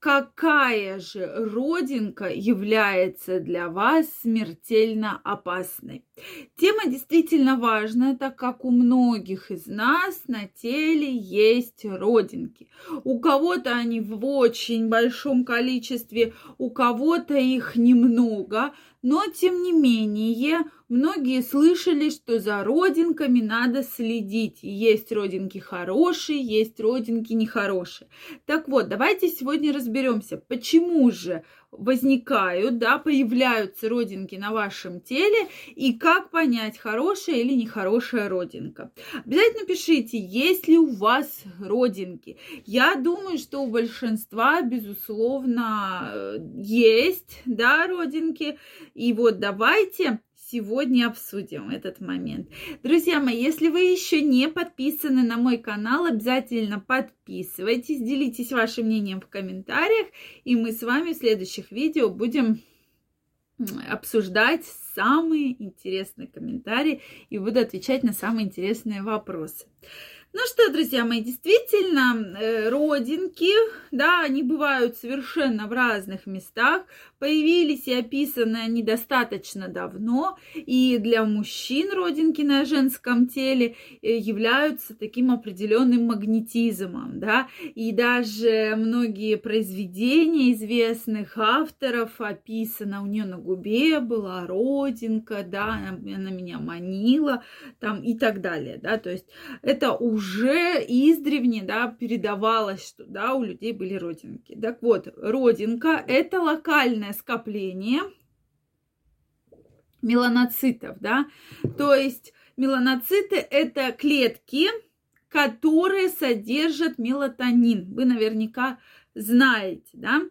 какая же родинка является для вас смертельно опасной. Тема действительно важная, так как у многих из нас на теле есть родинки. У кого-то они в очень большом количестве, у кого-то их немного, но тем не менее многие слышали, что за родинками надо следить. Есть родинки хорошие, есть родинки нехорошие. Так вот, давайте сегодня разберемся, почему же возникают, да, появляются родинки на вашем теле и как понять, хорошая или нехорошая родинка. Обязательно пишите, есть ли у вас родинки. Я думаю, что у большинства, безусловно, есть, да, родинки. И вот давайте сегодня обсудим этот момент. Друзья мои, если вы еще не подписаны на мой канал, обязательно подписывайтесь, делитесь вашим мнением в комментариях, и мы с вами в следующих видео будем обсуждать самые интересные комментарии и буду отвечать на самые интересные вопросы. Ну что, друзья мои, действительно, э, родинки, да, они бывают совершенно в разных местах, появились и описаны они достаточно давно, и для мужчин родинки на женском теле э, являются таким определенным магнетизмом, да, и даже многие произведения известных авторов описано, у нее на губе была родинка, да, она, она меня манила, там и так далее, да, то есть это уже уже издревне, да, передавалось, что, да, у людей были родинки. Так вот, родинка – это локальное скопление меланоцитов, да, то есть меланоциты – это клетки, которые содержат мелатонин. Вы наверняка знаете, да,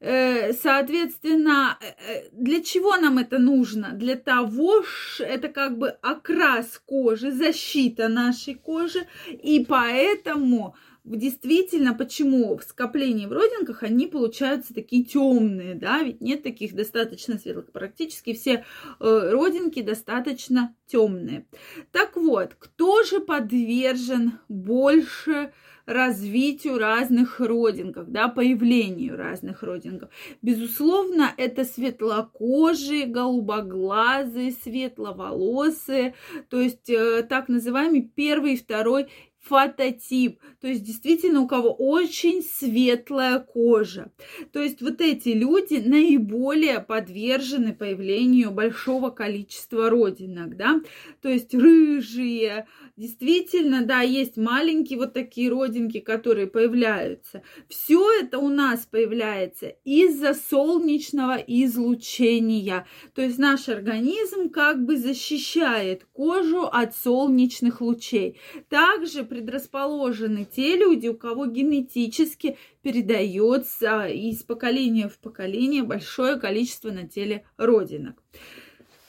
соответственно, э, э, для чего нам это нужно? Для того, что это как бы окрас кожи, защита нашей кожи, и поэтому действительно, почему в скоплении в родинках они получаются такие темные, да, ведь нет таких достаточно светлых, практически все э, родинки достаточно темные. Так вот, кто же подвержен больше развитию разных родинков, да, появлению разных родинков. Безусловно, это светлокожие, голубоглазые, светловолосые, то есть э, так называемый первый и второй фототип, то есть действительно у кого очень светлая кожа. То есть вот эти люди наиболее подвержены появлению большого количества родинок, да, то есть рыжие, действительно, да, есть маленькие вот такие родинки, которые появляются. Все это у нас появляется из-за солнечного излучения, то есть наш организм как бы защищает кожу от солнечных лучей. Также предрасположены те люди, у кого генетически передается из поколения в поколение большое количество на теле родинок.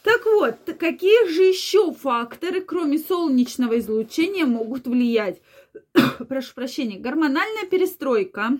Так вот, какие же еще факторы, кроме солнечного излучения, могут влиять? Прошу прощения, гормональная перестройка,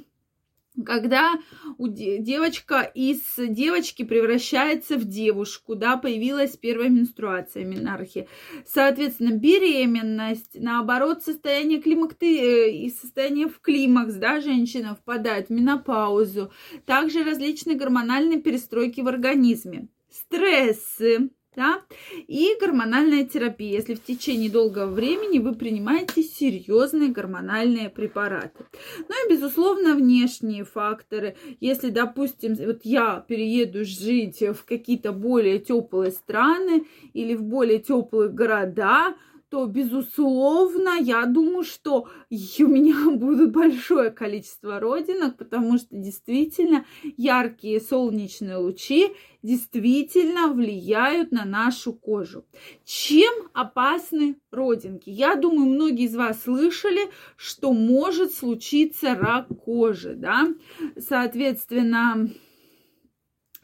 когда девочка из девочки превращается в девушку, да, появилась первая менструация, менархия. Соответственно, беременность, наоборот, состояние климакты э, и состояние в климакс, да, женщина впадает в менопаузу. Также различные гормональные перестройки в организме. Стрессы, да, и гормональная терапия, если в течение долгого времени вы принимаете серьезные гормональные препараты. Ну и, безусловно, внешние факторы. Если, допустим, вот я перееду жить в какие-то более теплые страны или в более теплые города, то, безусловно, я думаю, что у меня будут большое количество родинок, потому что действительно яркие солнечные лучи действительно влияют на нашу кожу. Чем опасны родинки? Я думаю, многие из вас слышали, что может случиться рак кожи, да, соответственно,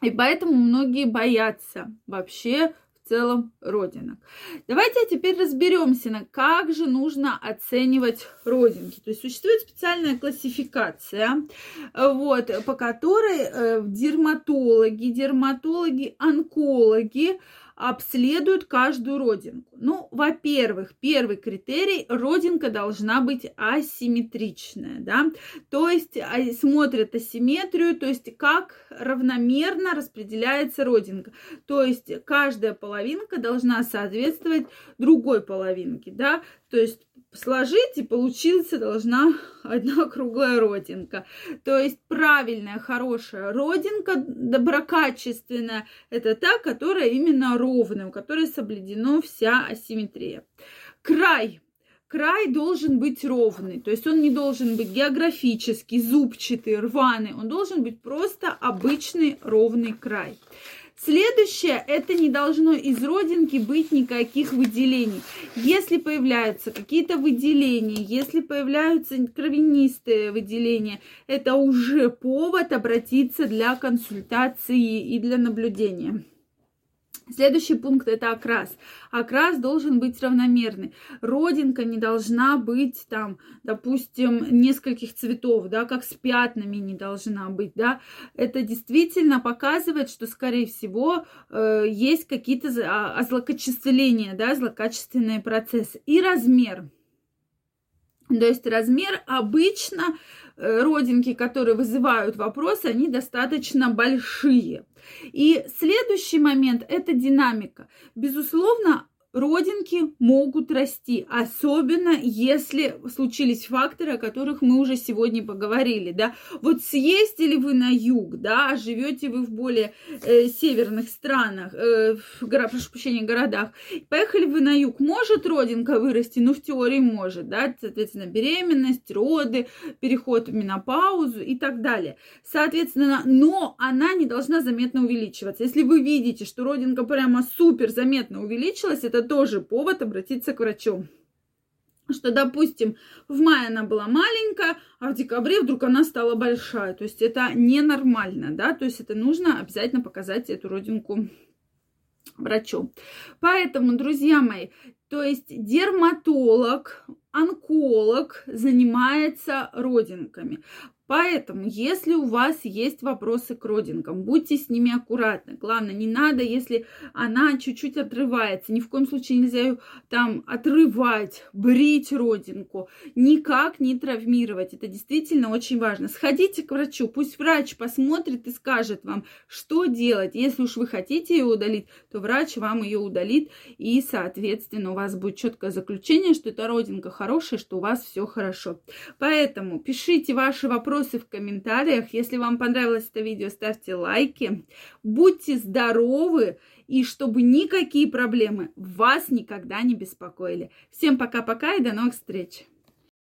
и поэтому многие боятся вообще целом родинок. Давайте теперь разберемся, как же нужно оценивать родинки. То есть существует специальная классификация, вот, по которой э, дерматологи, дерматологи, онкологи обследуют каждую родинку. Ну, во-первых, первый критерий – родинка должна быть асимметричная, да, то есть а, смотрят асимметрию, то есть как равномерно распределяется родинка, то есть каждая половинка должна соответствовать другой половинке, да, то есть сложить, и получиться должна одна круглая родинка. То есть правильная, хорошая родинка, доброкачественная, это та, которая именно ровная, у которой соблюдена вся асимметрия. Край. Край должен быть ровный, то есть он не должен быть географический, зубчатый, рваный, он должен быть просто обычный ровный край. Следующее, это не должно из родинки быть никаких выделений. Если появляются какие-то выделения, если появляются кровянистые выделения, это уже повод обратиться для консультации и для наблюдения. Следующий пункт это окрас. Окрас должен быть равномерный. Родинка не должна быть там, допустим, нескольких цветов, да, как с пятнами не должна быть, да. Это действительно показывает, что, скорее всего, э, есть какие-то озлокочисления, да, злокачественные процессы. И размер. То есть размер обычно Э, родинки, которые вызывают вопросы, они достаточно большие. И следующий момент – это динамика. Безусловно, родинки могут расти, особенно если случились факторы, о которых мы уже сегодня поговорили, да. Вот съездили вы на юг, да, живете вы в более э, северных странах, э, в, гора, прошу прощения, городах, поехали вы на юг, может родинка вырасти? Ну, в теории может, да, соответственно, беременность, роды, переход в менопаузу и так далее. Соответственно, но она не должна заметно увеличиваться. Если вы видите, что родинка прямо супер заметно увеличилась, это тоже повод обратиться к врачу что, допустим, в мае она была маленькая, а в декабре вдруг она стала большая. То есть это ненормально, да, то есть это нужно обязательно показать эту родинку врачу. Поэтому, друзья мои, то есть дерматолог, онколог занимается родинками. Поэтому, если у вас есть вопросы к родинкам, будьте с ними аккуратны. Главное, не надо, если она чуть-чуть отрывается, ни в коем случае нельзя ее там отрывать, брить родинку, никак не травмировать. Это действительно очень важно. Сходите к врачу, пусть врач посмотрит и скажет вам, что делать. Если уж вы хотите ее удалить, то врач вам ее удалит, и, соответственно, у вас будет четкое заключение, что эта родинка хорошая, что у вас все хорошо. Поэтому пишите ваши вопросы вопросы в комментариях. Если вам понравилось это видео, ставьте лайки. Будьте здоровы и чтобы никакие проблемы вас никогда не беспокоили. Всем пока-пока и до новых встреч!